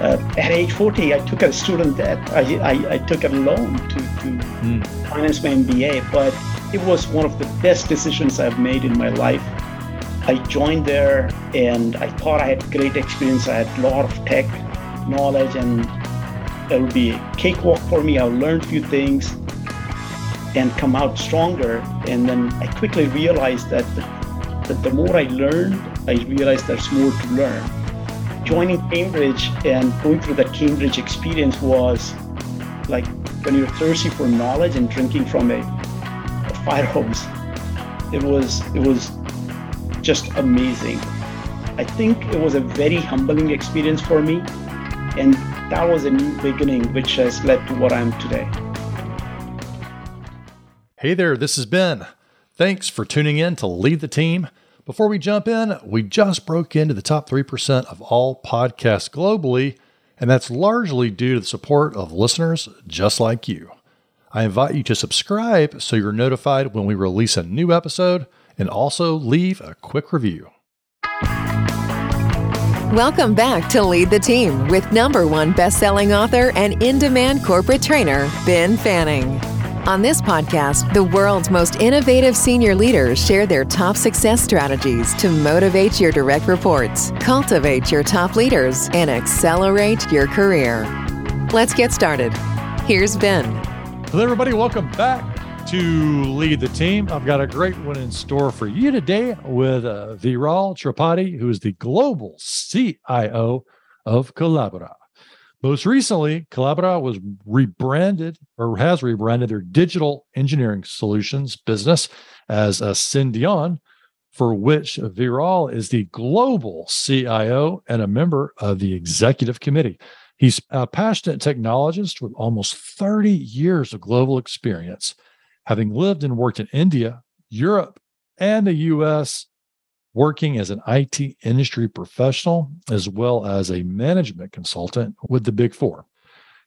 uh, at age 40, I took a student debt. I, I, I took a loan to, to mm. finance my MBA, but it was one of the best decisions I've made in my life. I joined there and I thought I had great experience. I had a lot of tech knowledge and it'll be a cakewalk for me. I'll learn a few things and come out stronger. And then I quickly realized that the, that the more I learned, I realized there's more to learn joining Cambridge and going through that Cambridge experience was like when you're thirsty for knowledge and drinking from a, a fire hose. It was it was just amazing. I think it was a very humbling experience for me, and that was a new beginning, which has led to what I am today. Hey there, this is Ben. Thanks for tuning in to Lead the Team. Before we jump in, we just broke into the top 3% of all podcasts globally, and that's largely due to the support of listeners just like you. I invite you to subscribe so you're notified when we release a new episode and also leave a quick review. Welcome back to Lead the Team with number one best-selling author and in-demand corporate trainer, Ben Fanning. On this podcast, the world's most innovative senior leaders share their top success strategies to motivate your direct reports, cultivate your top leaders, and accelerate your career. Let's get started. Here's Ben. Hello, everybody. Welcome back to Lead the Team. I've got a great one in store for you today with uh, Viral Tripathi, who is the global CIO of Collabera. Most recently, Collabera was rebranded or has rebranded their digital engineering solutions business as a Ascendion, for which Viral is the global CIO and a member of the executive committee. He's a passionate technologist with almost 30 years of global experience, having lived and worked in India, Europe, and the US working as an IT industry professional as well as a management consultant with the Big Four.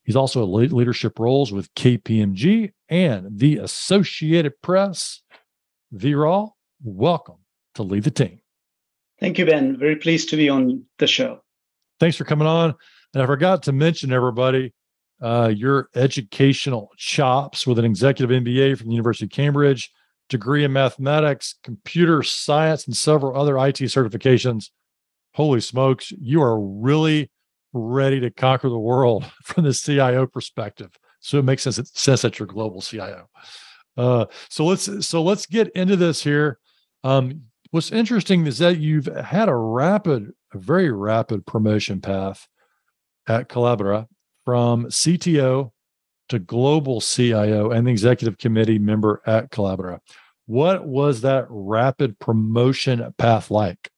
He's also in leadership roles with KPMG and the Associated Press. Viral, welcome to Lead the Team. Thank you, Ben. Very pleased to be on the show. Thanks for coming on. And I forgot to mention, everybody, uh, your educational chops with an executive MBA from the University of Cambridge degree in mathematics, computer science, and several other IT certifications. Holy smokes, you are really ready to conquer the world from the CIO perspective. So it makes sense, sense that you're global CIO. Uh, so let's so let's get into this here. Um, what's interesting is that you've had a rapid, a very rapid promotion path at Collabera from CTO to global CIO and the executive committee member at Collabera. What was that rapid promotion path like?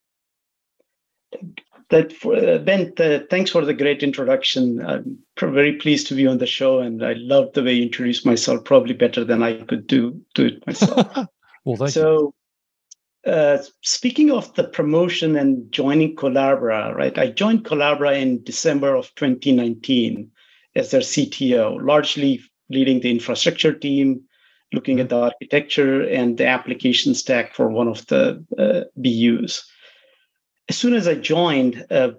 That for, uh, Ben, uh, thanks for the great introduction. I'm very pleased to be on the show, and I love the way you introduced myself, probably better than I could do do it myself. well, thank so, you. Uh, speaking of the promotion and joining Collabera, right? I joined Collabera in December of 2019 as their CTO, largely leading the infrastructure team, looking at the architecture and the application stack for one of the uh, BUs. As soon as I joined, uh,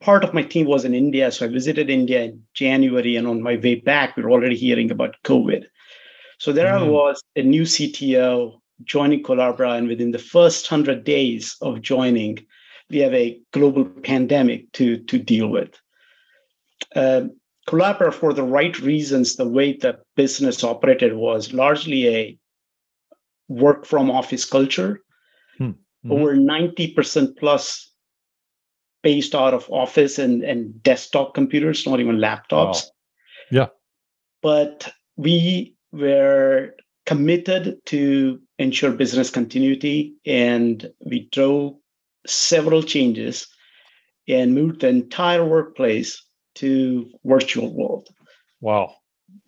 part of my team was in India, so I visited India in January, and on my way back, we were already hearing about COVID. So there mm. I was, a new CTO joining Collabera. and within the first hundred days of joining, we have a global pandemic to to deal with. Um, Collabera, for the right reasons, the way the business operated was largely a work from office culture. Hmm. Mm-hmm. Over 90% plus based out of office and, and desktop computers, not even laptops. Wow. Yeah. But we were committed to ensure business continuity and we drove several changes and moved the entire workplace to virtual world. Wow.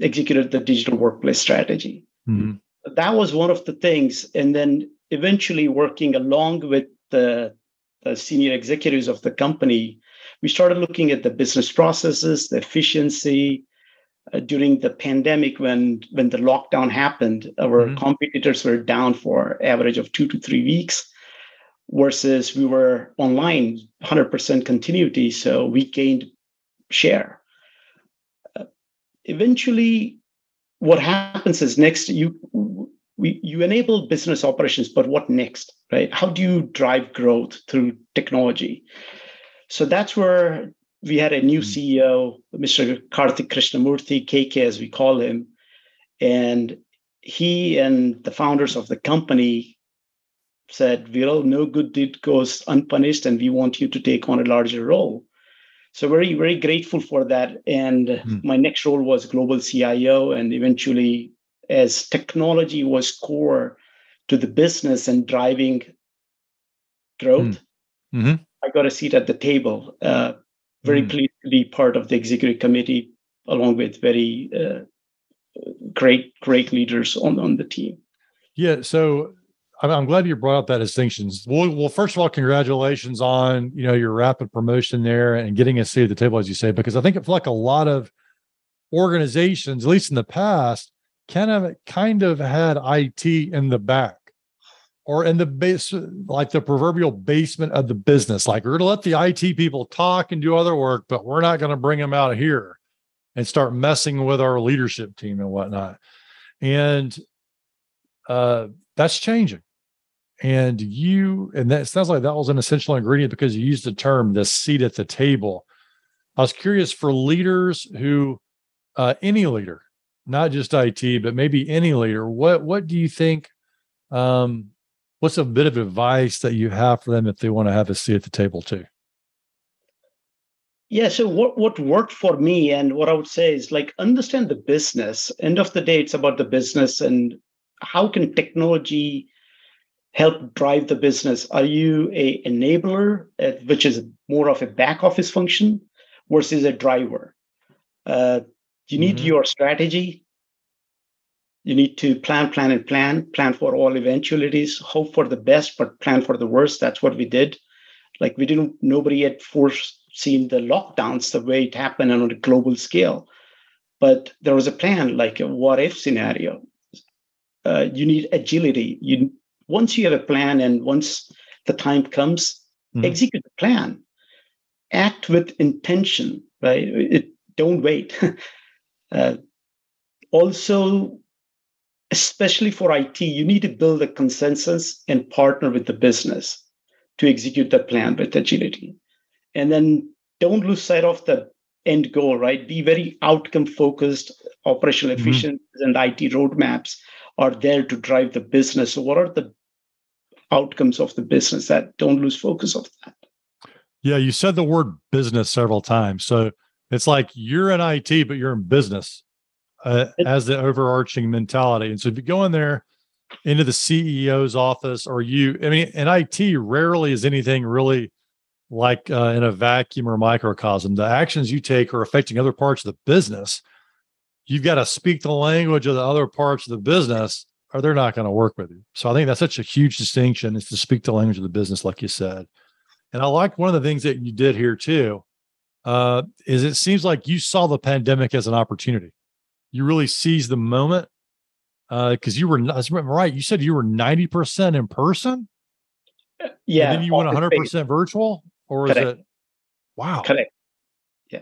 Executed the digital workplace strategy. Mm-hmm. That was one of the things. And then eventually working along with the, the senior executives of the company, we started looking at the business processes, the efficiency, uh, during the pandemic when when the lockdown happened our mm-hmm. competitors were down for average of two to three weeks versus we were online 100% continuity so we gained share. Uh, eventually, what happens is next you we, you enable business operations, but what next, right? How do you drive growth through technology? So that's where we had a new hmm. CEO, Mr. Karthik Krishnamurthy, KK as we call him, and he and the founders of the company said, Viral, no good deed goes unpunished, and we want you to take on a larger role. So very, very grateful for that. And mm. my next role was global CIO, and eventually, as technology was core to the business and driving growth, mm. mm-hmm. I got a seat at the table. Uh, very mm. pleased to be part of the executive committee, along with very uh, great, great leaders on on the team. Yeah. So I'm glad you brought up that distinctions. Well, well, first of all, congratulations on you know your rapid promotion there and getting a seat at the table, as you say, because I think it's like a lot of organizations, at least in the past, kind of kind of had IT in the back or in the base, like the proverbial basement of the business. Like we're going to let the IT people talk and do other work, but we're not going to bring them out here and start messing with our leadership team and whatnot. And uh, that's changing and you and that sounds like that was an essential ingredient because you used the term the seat at the table. I was curious for leaders who uh, any leader not just it but maybe any leader what what do you think um, what's a bit of advice that you have for them if they want to have a seat at the table too? Yeah so what what worked for me and what i would say is like understand the business. End of the day it's about the business and how can technology help drive the business? Are you a enabler, uh, which is more of a back office function, versus a driver? Uh, you need mm-hmm. your strategy. You need to plan, plan, and plan. Plan for all eventualities. Hope for the best, but plan for the worst. That's what we did. Like we didn't. Nobody had foreseen the lockdowns the way it happened on a global scale, but there was a plan, like a what if scenario. Uh, you need agility. You once you have a plan and once the time comes, mm-hmm. execute the plan. Act with intention, right? It, don't wait. uh, also, especially for IT, you need to build a consensus and partner with the business to execute the plan with agility. And then don't lose sight of the end goal, right? Be very outcome focused, operational mm-hmm. efficiency and IT roadmaps are there to drive the business. So, what are the outcomes of the business that don't lose focus of that. Yeah, you said the word business several times. So it's like you're in IT, but you're in business uh, as the overarching mentality. And so if you go in there into the CEO's office or you, I mean, in IT, rarely is anything really like uh, in a vacuum or microcosm. The actions you take are affecting other parts of the business. You've got to speak the language of the other parts of the business or they're not going to work with you. So I think that's such a huge distinction is to speak the language of the business, like you said. And I like one of the things that you did here too, uh, is it seems like you saw the pandemic as an opportunity. You really seized the moment because uh, you were, I remember right, you said you were 90% in person. Yeah. And then you went 100% virtual or is Correct. it, wow. Correct. Yeah.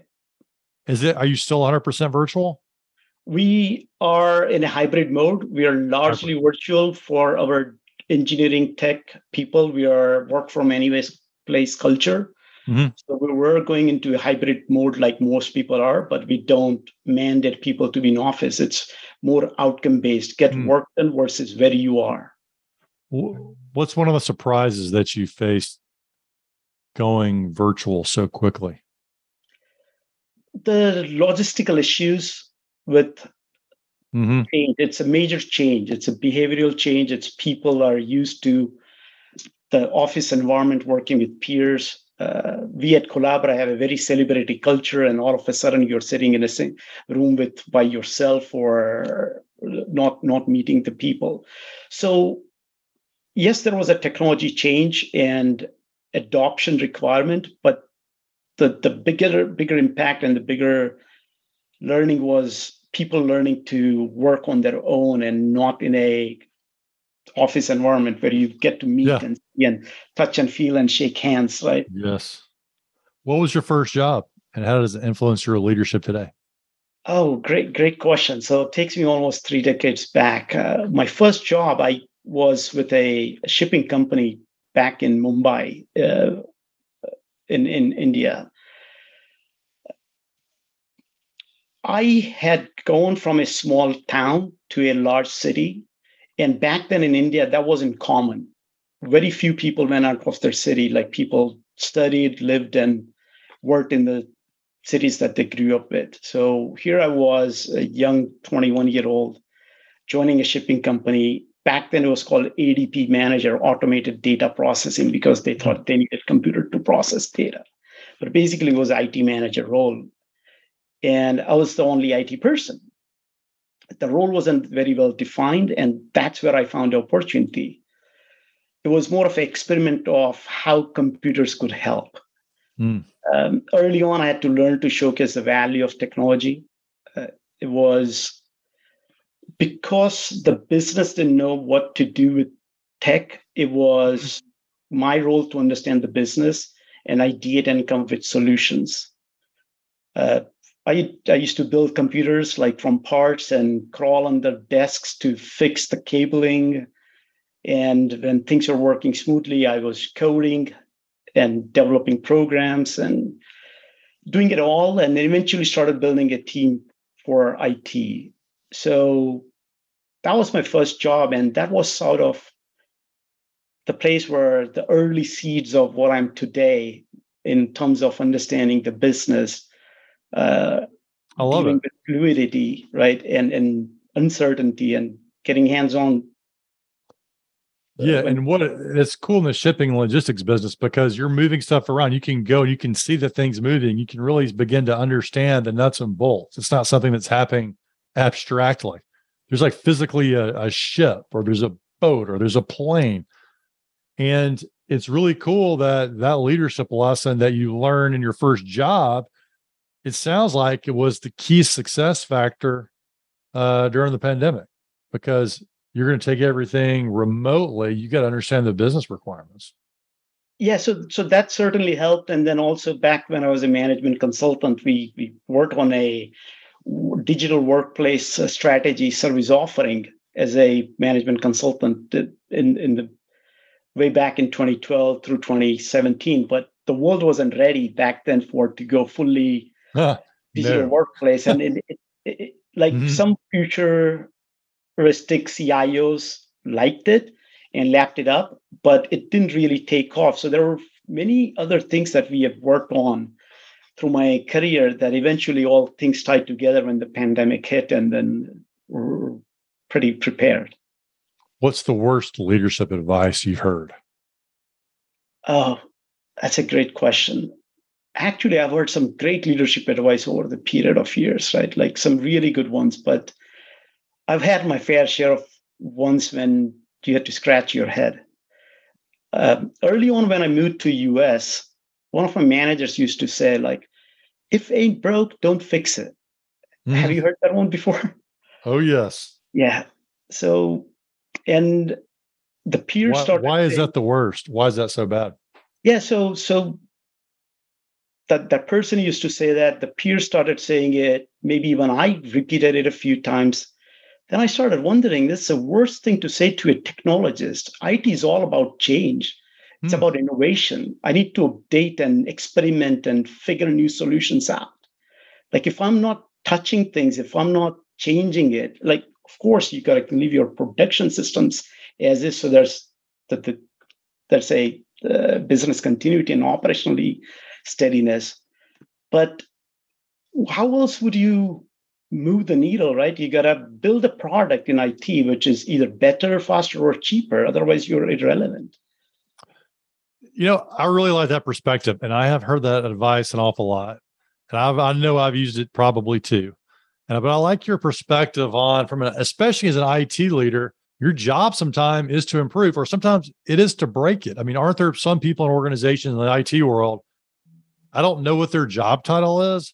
Is it, are you still 100% virtual? We are in a hybrid mode. We are largely virtual for our engineering tech people. We are work from anywhere place culture. Mm-hmm. So we were going into a hybrid mode like most people are, but we don't mandate people to be in office. It's more outcome based, get mm. work done versus where you are. What's one of the surprises that you faced going virtual so quickly? The logistical issues with mm-hmm. change. It's a major change. It's a behavioral change. It's people are used to the office environment, working with peers. Uh, we at Collabera have a very celebrity culture, and all of a sudden you're sitting in a room with by yourself or not not meeting the people. So yes, there was a technology change and adoption requirement, but the the bigger bigger impact and the bigger learning was people learning to work on their own and not in a office environment where you get to meet yeah. and and touch and feel and shake hands right yes what was your first job and how does it influence your leadership today? Oh, great, great question. So it takes me almost three decades back. Uh, my first job, I was with a shipping company back in Mumbai, uh, in in India. I had gone from a small town to a large city, and back then in India, that wasn't common. Very few people went out of their city. Like people studied, lived, and worked in the cities that they grew up with. So here I was, a young 21 year old, joining a shipping company. Back then it was called ADP Manager, Automated Data Processing, because they thought they needed computer to process data. But basically it was IT manager role. And I was the only IT person. The role wasn't very well defined, and that's where I found the opportunity. It was more of an experiment of how computers could help. Mm um, early on, I had to learn to showcase the value of technology. Uh, it was because the business didn't know what to do with tech, it was my role to understand the business and ideate and come up with solutions. Uh, I, I used to build computers like from parts and crawl under desks to fix the cabling. And when things were working smoothly, I was coding and developing programs and doing it all and eventually started building a team for IT. So that was my first job and that was sort of the place where the early seeds of what I'm today in terms of understanding the business uh I love it. fluidity, right? And and uncertainty and getting hands-on yeah, and what it's cool in the shipping and logistics business because you're moving stuff around. You can go, you can see the things moving. You can really begin to understand the nuts and bolts. It's not something that's happening abstractly. There's like physically a, a ship, or there's a boat, or there's a plane, and it's really cool that that leadership lesson that you learn in your first job. It sounds like it was the key success factor uh, during the pandemic because you're going to take everything remotely, you got to understand the business requirements. Yeah, so so that certainly helped. And then also back when I was a management consultant, we we worked on a digital workplace uh, strategy service offering as a management consultant in in the way back in 2012 through 2017. But the world wasn't ready back then for to go fully digital no. workplace, and it, it, it, like mm-hmm. some future Ristic CIOs liked it and lapped it up, but it didn't really take off. So there were many other things that we have worked on through my career that eventually all things tied together when the pandemic hit and then we're pretty prepared. What's the worst leadership advice you've heard? Oh, that's a great question. Actually, I've heard some great leadership advice over the period of years, right? Like some really good ones, but I've had my fair share of ones when you had to scratch your head. Uh, early on, when I moved to US, one of my managers used to say, like, if ain't broke, don't fix it. Mm. Have you heard that one before? Oh, yes. Yeah. So, and the peers why, started. Why is saying, that the worst? Why is that so bad? Yeah. So, so that that person used to say that the peers started saying it. Maybe when I repeated it a few times, then I started wondering this is the worst thing to say to a technologist. IT is all about change, it's mm. about innovation. I need to update and experiment and figure new solutions out. Like if I'm not touching things, if I'm not changing it, like of course you got to leave your production systems as is. So there's that the, there's a uh, business continuity and operationally steadiness. But how else would you move the needle, right? You got to build a product in IT which is either better, faster, or cheaper. Otherwise, you're irrelevant. You know, I really like that perspective, and I have heard that advice an awful lot, and I've, I know I've used it probably too. And but I like your perspective on from an, especially as an IT leader. Your job sometimes is to improve, or sometimes it is to break it. I mean, aren't there some people in organizations in the IT world? I don't know what their job title is,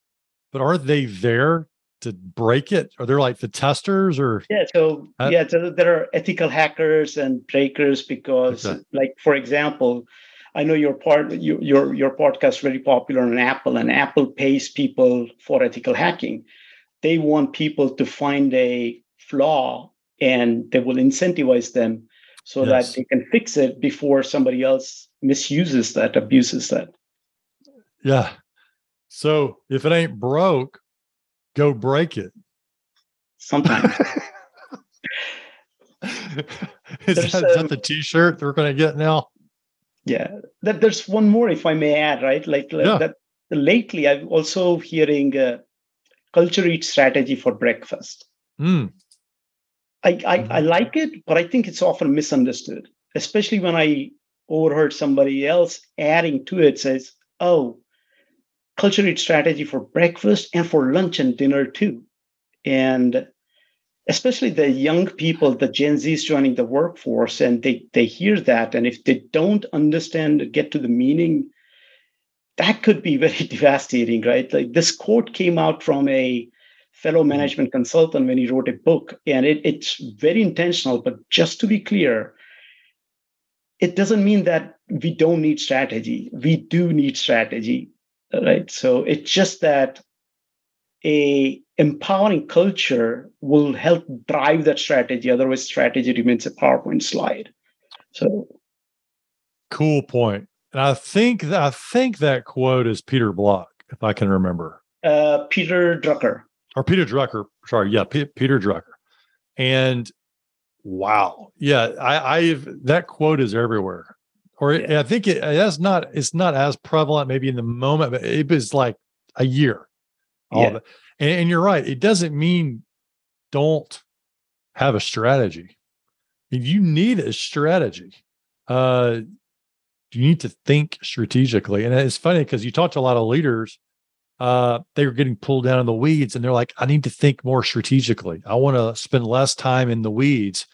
but aren't they there to break it? Are they like the testers or? Yeah, so uh, yeah, so there are ethical hackers and breakers because, okay. like for example, I know your part you, your your podcast is very popular on Apple, and Apple pays people for ethical hacking. They want people to find a flaw, and they will incentivize them so yes. that they can fix it before somebody else misuses that, abuses that. Yeah. So if it ain't broke, go break it. Sometimes. is, that, um, is that the t-shirt we're going to get now? Yeah. That, there's one more, if I may add, right? Like, yeah. that lately I'm also hearing uh, culture eat strategy for breakfast. Mm. I, I, mm-hmm. I like it, but I think it's often misunderstood, especially when I overheard somebody else adding to it says, oh, culture eat strategy for breakfast and for lunch and dinner too. And especially the young people, the Gen Zs joining the workforce, and they they hear that, and if they don't understand, get to the meaning, that could be very devastating, right? Like this quote came out from a fellow mm-hmm. management consultant when he wrote a book, and it, it's very intentional. But just to be clear, it doesn't mean that we don't need strategy. We do need strategy, right? So it's just that a empowering culture will help drive that strategy. Otherwise, strategy remains a PowerPoint slide. So, cool point. And I think that, I think that quote is Peter Block, if I can remember. Uh, Peter Drucker. Or Peter Drucker. Sorry, yeah, P- Peter Drucker. And wow, yeah, I, I've that quote is everywhere. Or. I think it, that's not it's not as prevalent maybe in the moment, but it was like a year all yeah. And, and you're right. It doesn't mean don't have a strategy. You need a strategy. Uh, you need to think strategically. And it's funny because you talk to a lot of leaders, uh, they're getting pulled down in the weeds and they're like, I need to think more strategically. I want to spend less time in the weeds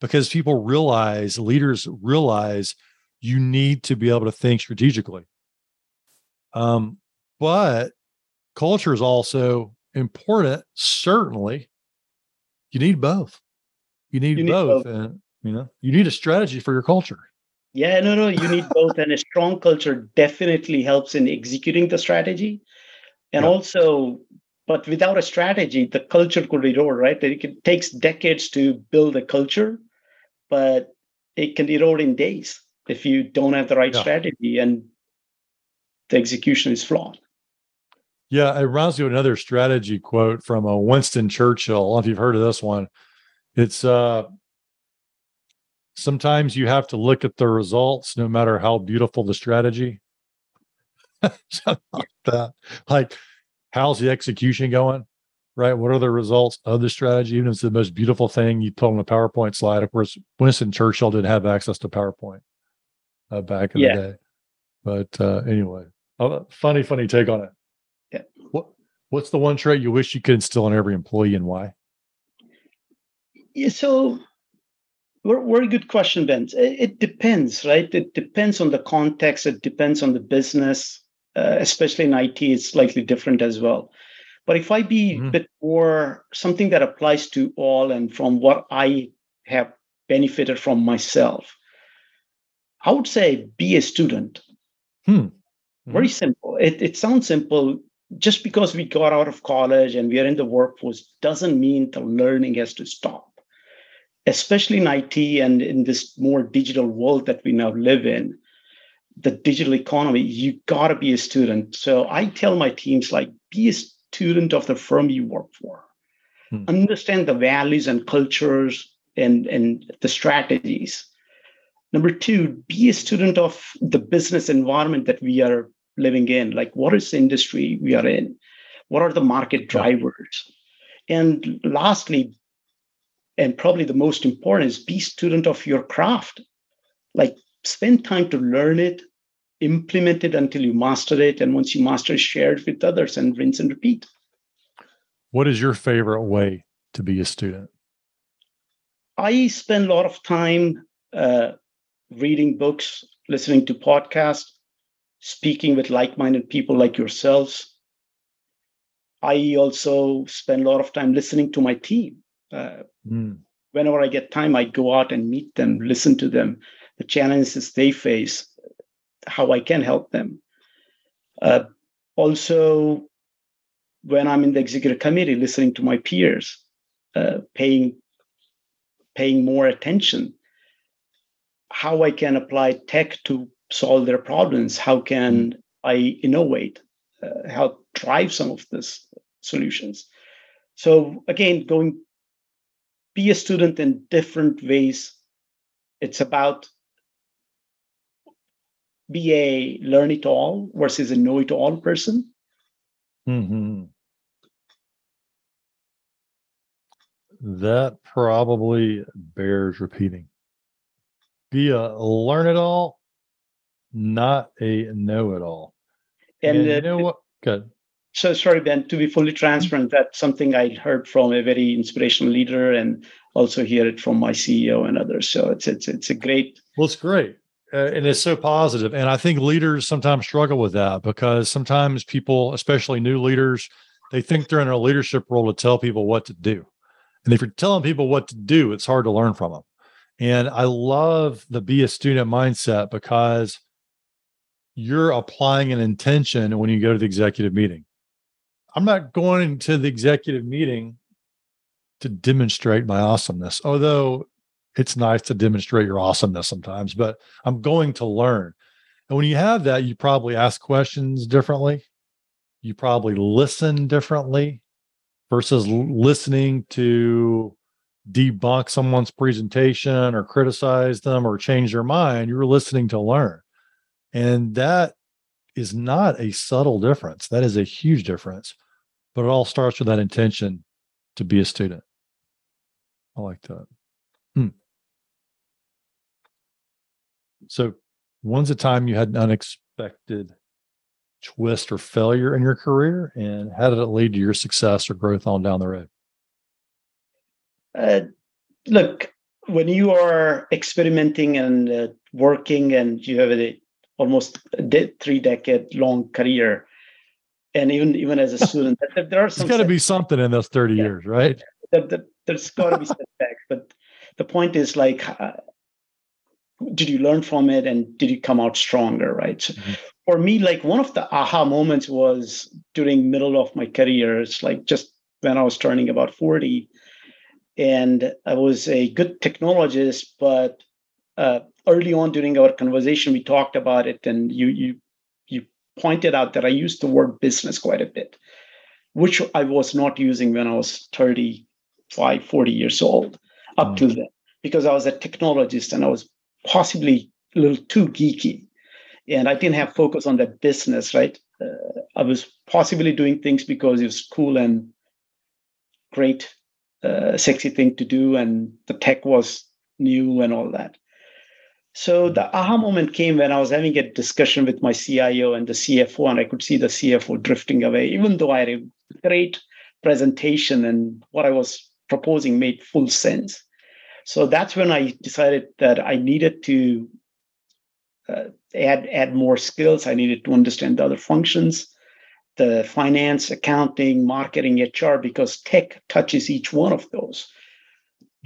because people realize, leaders realize you need to be able to think strategically. Um, but culture is also important. Certainly, you need both. You need, you need both. both, and you know, you need a strategy for your culture. Yeah, no, no, you need both, and a strong culture definitely helps in executing the strategy, and yeah. also, but without a strategy, the culture could erode. Right? It takes decades to build a culture, but it can erode in days if you don't have the right yeah. strategy and the execution is flawed. Yeah, it reminds me of another strategy quote from a uh, Winston Churchill. I don't know if you've heard of this one. It's uh sometimes you have to look at the results no matter how beautiful the strategy. Like that. Like, how's the execution going? Right? What are the results of the strategy? Even if it's the most beautiful thing you put on a PowerPoint slide. Of course, Winston Churchill didn't have access to PowerPoint uh, back in yeah. the day. But uh, anyway, funny, funny take on it. Yeah. What What's the one trait you wish you could instill in every employee, and why? Yeah, so very good question, Ben. It depends, right? It depends on the context. It depends on the business, uh, especially in IT. It's slightly different as well. But if I be mm-hmm. a bit more something that applies to all, and from what I have benefited from myself, I would say be a student. Hmm. Mm-hmm. Very simple. It, it sounds simple just because we got out of college and we are in the workforce doesn't mean the learning has to stop especially in IT and in this more digital world that we now live in, the digital economy, you got to be a student. So I tell my teams, like, be a student of the firm you work for, hmm. understand the values and cultures and, and the strategies. Number two, be a student of the business environment that we are living in. Like what is the industry we are in? What are the market drivers? And lastly and probably the most important is be a student of your craft. Like spend time to learn it implement it until you master it and once you master it share it with others and rinse and repeat. What is your favorite way to be a student? I spend a lot of time uh, reading books listening to podcasts speaking with like minded people like yourselves. I also spend a lot of time listening to my team. Uh, mm. Whenever I get time, I go out and meet them, listen to them, the challenges they face. how I can help them. Uh, also, when I'm in the executive committee, listening to my peers, uh, paying paying more attention, how I can apply tech to solve their problems, how can mm. I innovate, uh, help drive some of these solutions. So again, going be a student in different ways. It's about be a learn it all versus a know it all person. Mm-hmm. That probably bears repeating. Be a learn it all, not a know it all. And, and uh, you know what? Good. So sorry, Ben, to be fully transparent, that's something I heard from a very inspirational leader and also hear it from my CEO and others. So it's it's it's a great well, it's great uh, and it's so positive. positive and i think leaders sometimes struggle with that because sometimes people especially new leaders they think they're in a leadership role to tell people what to do and if you're telling people what to do it's hard to learn from them and i love the be a student mindset because you're applying an intention when you go to the executive meeting i'm not going to the executive meeting to demonstrate my awesomeness although it's nice to demonstrate your awesomeness sometimes, but I'm going to learn. And when you have that, you probably ask questions differently. You probably listen differently versus listening to debunk someone's presentation or criticize them or change their mind. You're listening to learn. And that is not a subtle difference. That is a huge difference. But it all starts with that intention to be a student. I like that. Hmm. So, when's the time you had an unexpected twist or failure in your career, and how did it lead to your success or growth on down the road? Uh, look, when you are experimenting and uh, working, and you have a almost de- three decade long career, and even even as a student, there are some. There's got to be something in those thirty yeah, years, right? There, there, there's got to be setbacks, but the point is like uh, did you learn from it and did you come out stronger right mm-hmm. for me like one of the aha moments was during middle of my career it's like just when i was turning about 40 and i was a good technologist but uh, early on during our conversation we talked about it and you you you pointed out that i used the word business quite a bit which i was not using when i was 35 40 years old up mm-hmm. to then because i was a technologist and i was possibly a little too geeky and i didn't have focus on that business right uh, i was possibly doing things because it was cool and great uh, sexy thing to do and the tech was new and all that. So the aha moment came when i was having a discussion with my cio and the cfo and i could see the cfo drifting away even though i had a great presentation and what i was proposing made full sense. So that's when I decided that I needed to uh, add add more skills. I needed to understand the other functions, the finance, accounting, marketing, HR, because tech touches each one of those.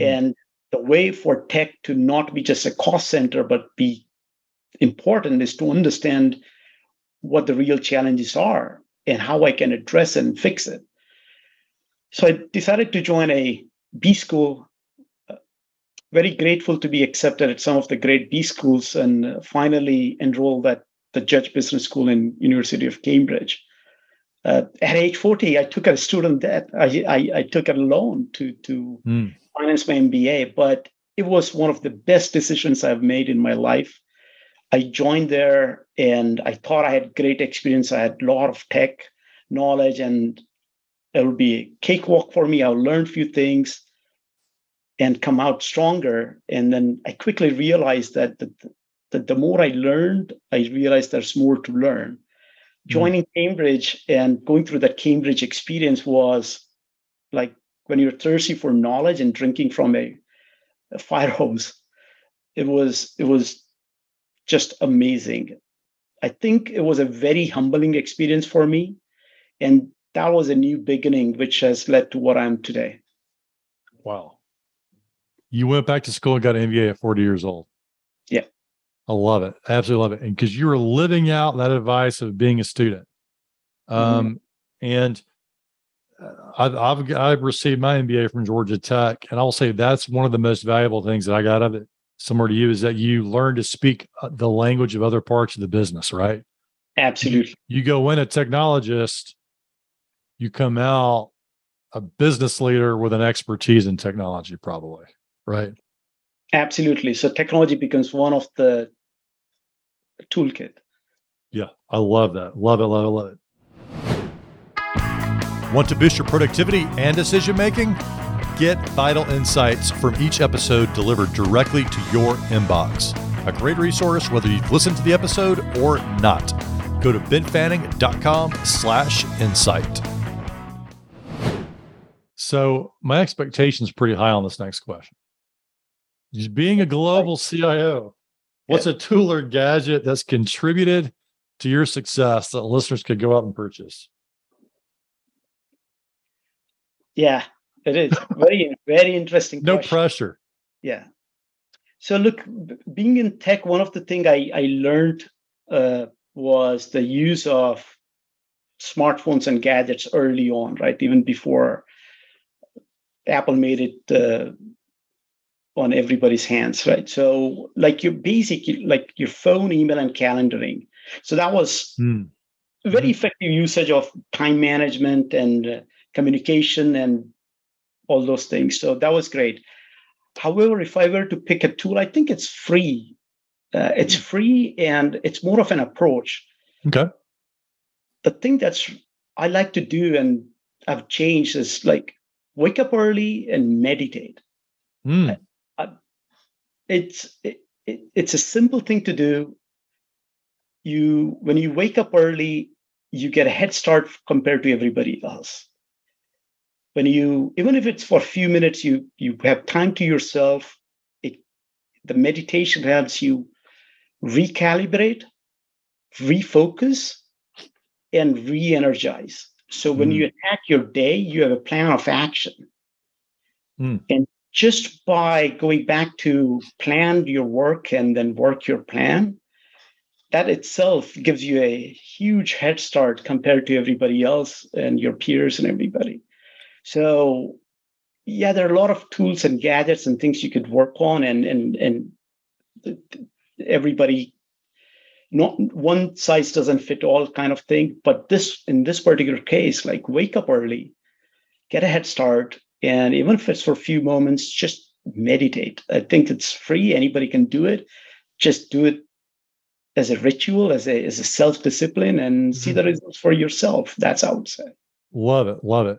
Mm. And the way for tech to not be just a cost center but be important is to understand what the real challenges are and how I can address and fix it. So I decided to join a B school very grateful to be accepted at some of the great B schools and finally enrolled at the Judge Business School in University of Cambridge. Uh, at age 40, I took a student debt. I, I, I took a loan to, to mm. finance my MBA, but it was one of the best decisions I've made in my life. I joined there and I thought I had great experience. I had a lot of tech knowledge and it would be a cakewalk for me. I'll learn a few things and come out stronger. And then I quickly realized that the, that the more I learned, I realized there's more to learn. Mm. Joining Cambridge and going through that Cambridge experience was like when you're thirsty for knowledge and drinking from a, a fire hose. It was it was just amazing. I think it was a very humbling experience for me. And that was a new beginning, which has led to what I'm today. Wow. You went back to school and got an MBA at 40 years old. I love it. I Absolutely love it. And because you were living out that advice of being a student. Um, mm-hmm. and uh, I've, I've, I've received my MBA from Georgia Tech, and I'll say that's one of the most valuable things that I got out of it. Similar to you, is that you learn to speak uh, the language of other parts of the business, right? Absolutely. You, you go in a technologist, you come out a business leader with an expertise in technology, probably, right? Absolutely. So technology becomes one of the toolkit. Yeah, I love that. Love it, love it, love it. Want to boost your productivity and decision making? Get vital insights from each episode delivered directly to your inbox. A great resource whether you've listened to the episode or not. Go to benfanning.com slash insight. So my expectation is pretty high on this next question. Being a global CIO, what's a tool or gadget that's contributed to your success that listeners could go out and purchase? Yeah, it is very very interesting. no question. pressure. Yeah. So look, being in tech, one of the things I I learned uh, was the use of smartphones and gadgets early on, right? Even before Apple made it uh, on everybody's hands, right? So like your basic, like your phone, email, and calendaring. So that was mm. very effective usage of time management and uh, communication and all those things. So that was great. However, if I were to pick a tool, I think it's free. Uh, it's hmm. free and it's more of an approach. Okay. The thing that's I like to do and I've changed is like wake up early and meditate. Mm. It's it, it, it's a simple thing to do. You when you wake up early, you get a head start compared to everybody else when you even if it's for a few minutes you you have time to yourself it the meditation helps you recalibrate refocus and re-energize so when mm. you attack your day you have a plan of action mm. and just by going back to plan your work and then work your plan that itself gives you a huge head start compared to everybody else and your peers and everybody. So yeah, there are a lot of tools and gadgets and things you could work on, and and and everybody not one size doesn't fit all kind of thing. But this in this particular case like wake up early get a head start and even if it's for a few moments just meditate i think it's free anybody can do it just do it as a ritual as a as a self-discipline and see mm-hmm. the results for yourself that's how i would say love it love it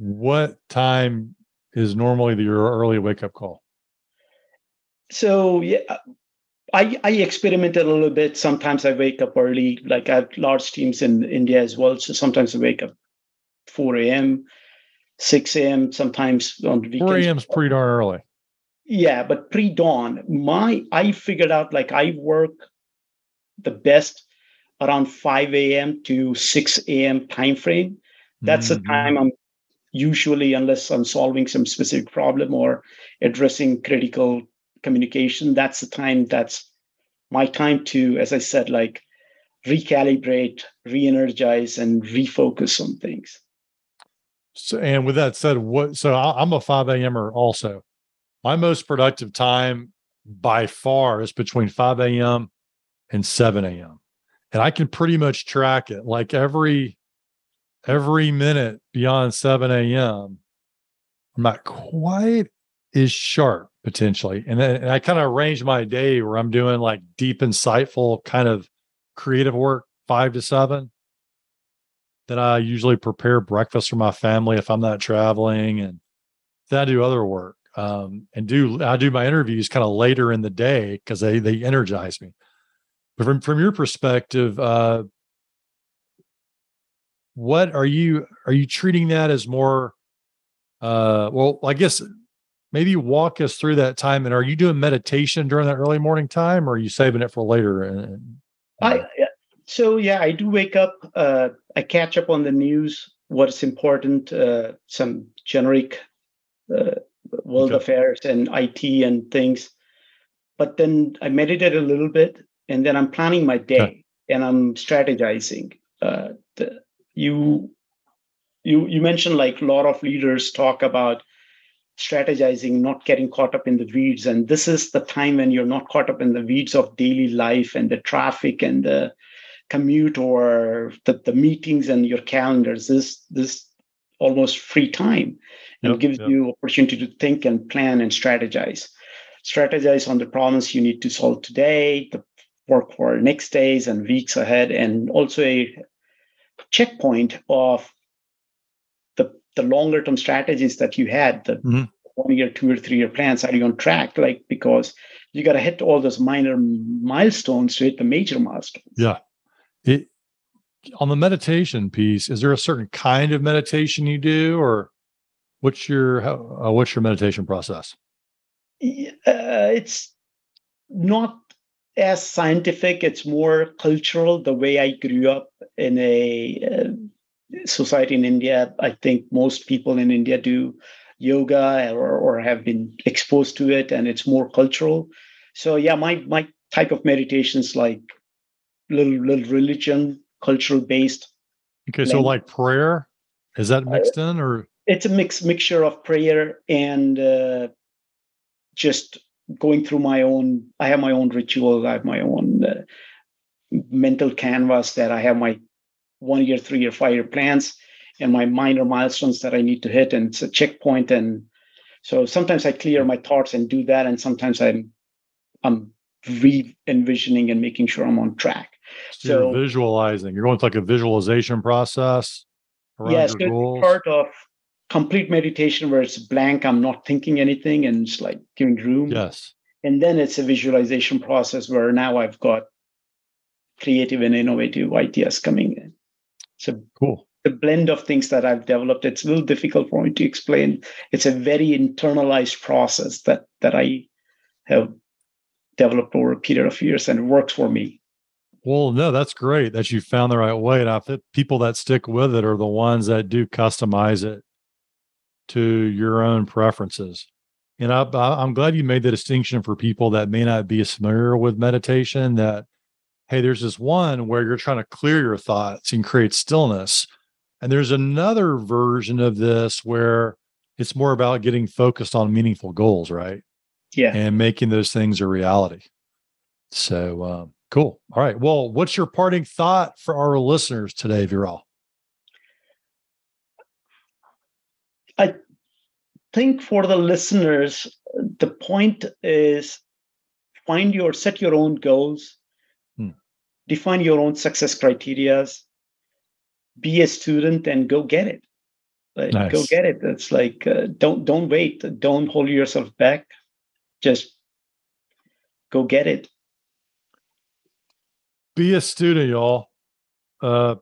what time is normally your early wake up call? So yeah, I I experimented a little bit. Sometimes I wake up early, like I have large teams in India as well. So sometimes I wake up 4 a.m., 6 a.m. Sometimes on weekends. 4 a.m. is pretty darn early. Yeah, but pre-dawn, my I figured out like I work the best around 5 a.m. to 6 a.m. time frame. That's mm-hmm. the time I'm usually unless i'm solving some specific problem or addressing critical communication that's the time that's my time to as i said like recalibrate re-energize and refocus on things so and with that said what so i'm a 5 a.m.er also my most productive time by far is between 5 a.m and 7 a.m and i can pretty much track it like every every minute beyond 7 a.m., I'm not quite as sharp potentially. And then and I kind of arrange my day where I'm doing like deep, insightful kind of creative work, five to seven. Then I usually prepare breakfast for my family if I'm not traveling. And then I do other work. Um, and do I do my interviews kind of later in the day because they they energize me. But from from your perspective, uh, what are you are you treating that as more uh well i guess maybe walk us through that time and are you doing meditation during that early morning time or are you saving it for later and i so yeah i do wake up uh i catch up on the news what's important uh some generic uh, world okay. affairs and it and things but then I meditate a little bit, and then I'm planning my day okay. and I'm strategizing. Uh, the, you you you mentioned like a lot of leaders talk about strategizing, not getting caught up in the weeds, and this is the time when you're not caught up in the weeds of daily life and the traffic and the commute or the, the meetings and your calendars. This this almost free time and yep, gives yep. you opportunity to think and plan and strategize strategize on the problems you need to solve today the work for next days and weeks ahead and also a checkpoint of the the longer term strategies that you had the mm-hmm. one year two or three year plans are you on track like because you got to hit all those minor milestones to hit the major milestones yeah on the meditation piece, is there a certain kind of meditation you do, or what's your uh, what's your meditation process? Uh, it's not as scientific. It's more cultural. The way I grew up in a uh, society in India, I think most people in India do yoga or, or have been exposed to it, and it's more cultural. So yeah, my my type of meditations like little little religion cultural based. Okay, so like prayer, is that mixed uh, in or? It's a mix mixture of prayer and uh, just going through my own. I have my own ritual. I have my own uh, mental canvas that I have my one year, three year, five year plans and my minor milestones that I need to hit, and it's a checkpoint. And so sometimes I clear my thoughts and do that, and sometimes I'm I'm re envisioning and making sure I'm on track. So, so you're visualizing. You're going through like a visualization process. Yes, yeah, so part of complete meditation where it's blank. I'm not thinking anything, and it's like giving room. Yes. And then it's a visualization process where now I've got creative and innovative ideas coming in. So cool. The blend of things that I've developed, it's a little difficult for me to explain. It's a very internalized process that that I have developed over a period of years and it works for me. Well, no, that's great that you found the right way. And I think people that stick with it are the ones that do customize it to your own preferences. And I, I'm glad you made the distinction for people that may not be as familiar with meditation that, hey, there's this one where you're trying to clear your thoughts and create stillness. And there's another version of this where it's more about getting focused on meaningful goals, right? Yeah. And making those things a reality. So, um, Cool. All right. Well, what's your parting thought for our listeners today, Viral? I think for the listeners, the point is find your set your own goals, hmm. define your own success criteria, be a student and go get it. Like, nice. Go get it. It's like uh, don't don't wait. Don't hold yourself back. Just go get it be a student, y'all. Uh,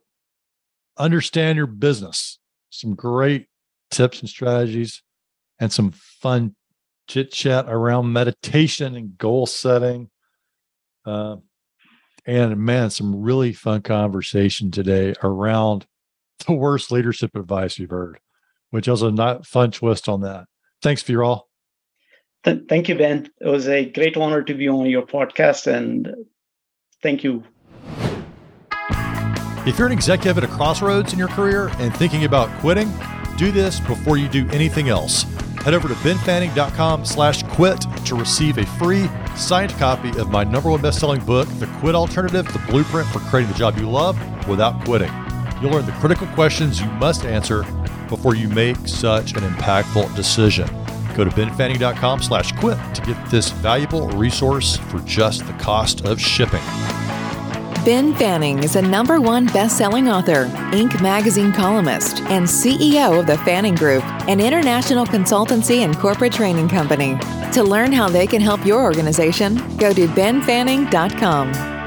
understand your business. Some great tips and strategies, and some fun chit chat around meditation and goal setting. Uh, and man, some really fun conversation today around the worst leadership advice you've heard, which was a not fun twist on that. Thanks, Viral. Thank you, Ben. It was a great honor to be on your podcast, and thank you if you're an executive at a crossroads in your career and thinking about quitting, do this before you do anything else. Head over to benfanning.com slash quit to receive a free signed copy of my number one best-selling book, The Quit Alternative, the blueprint for creating the job you love without quitting. You'll learn the critical questions you must answer before you make such an impactful decision. Go to benfanning.com slash quit to get this valuable resource for just the cost of shipping. Ben Fanning is a number one best-selling author, Inc. magazine columnist, and CEO of the Fanning Group, an international consultancy and corporate training company. To learn how they can help your organization, go to benfanning.com.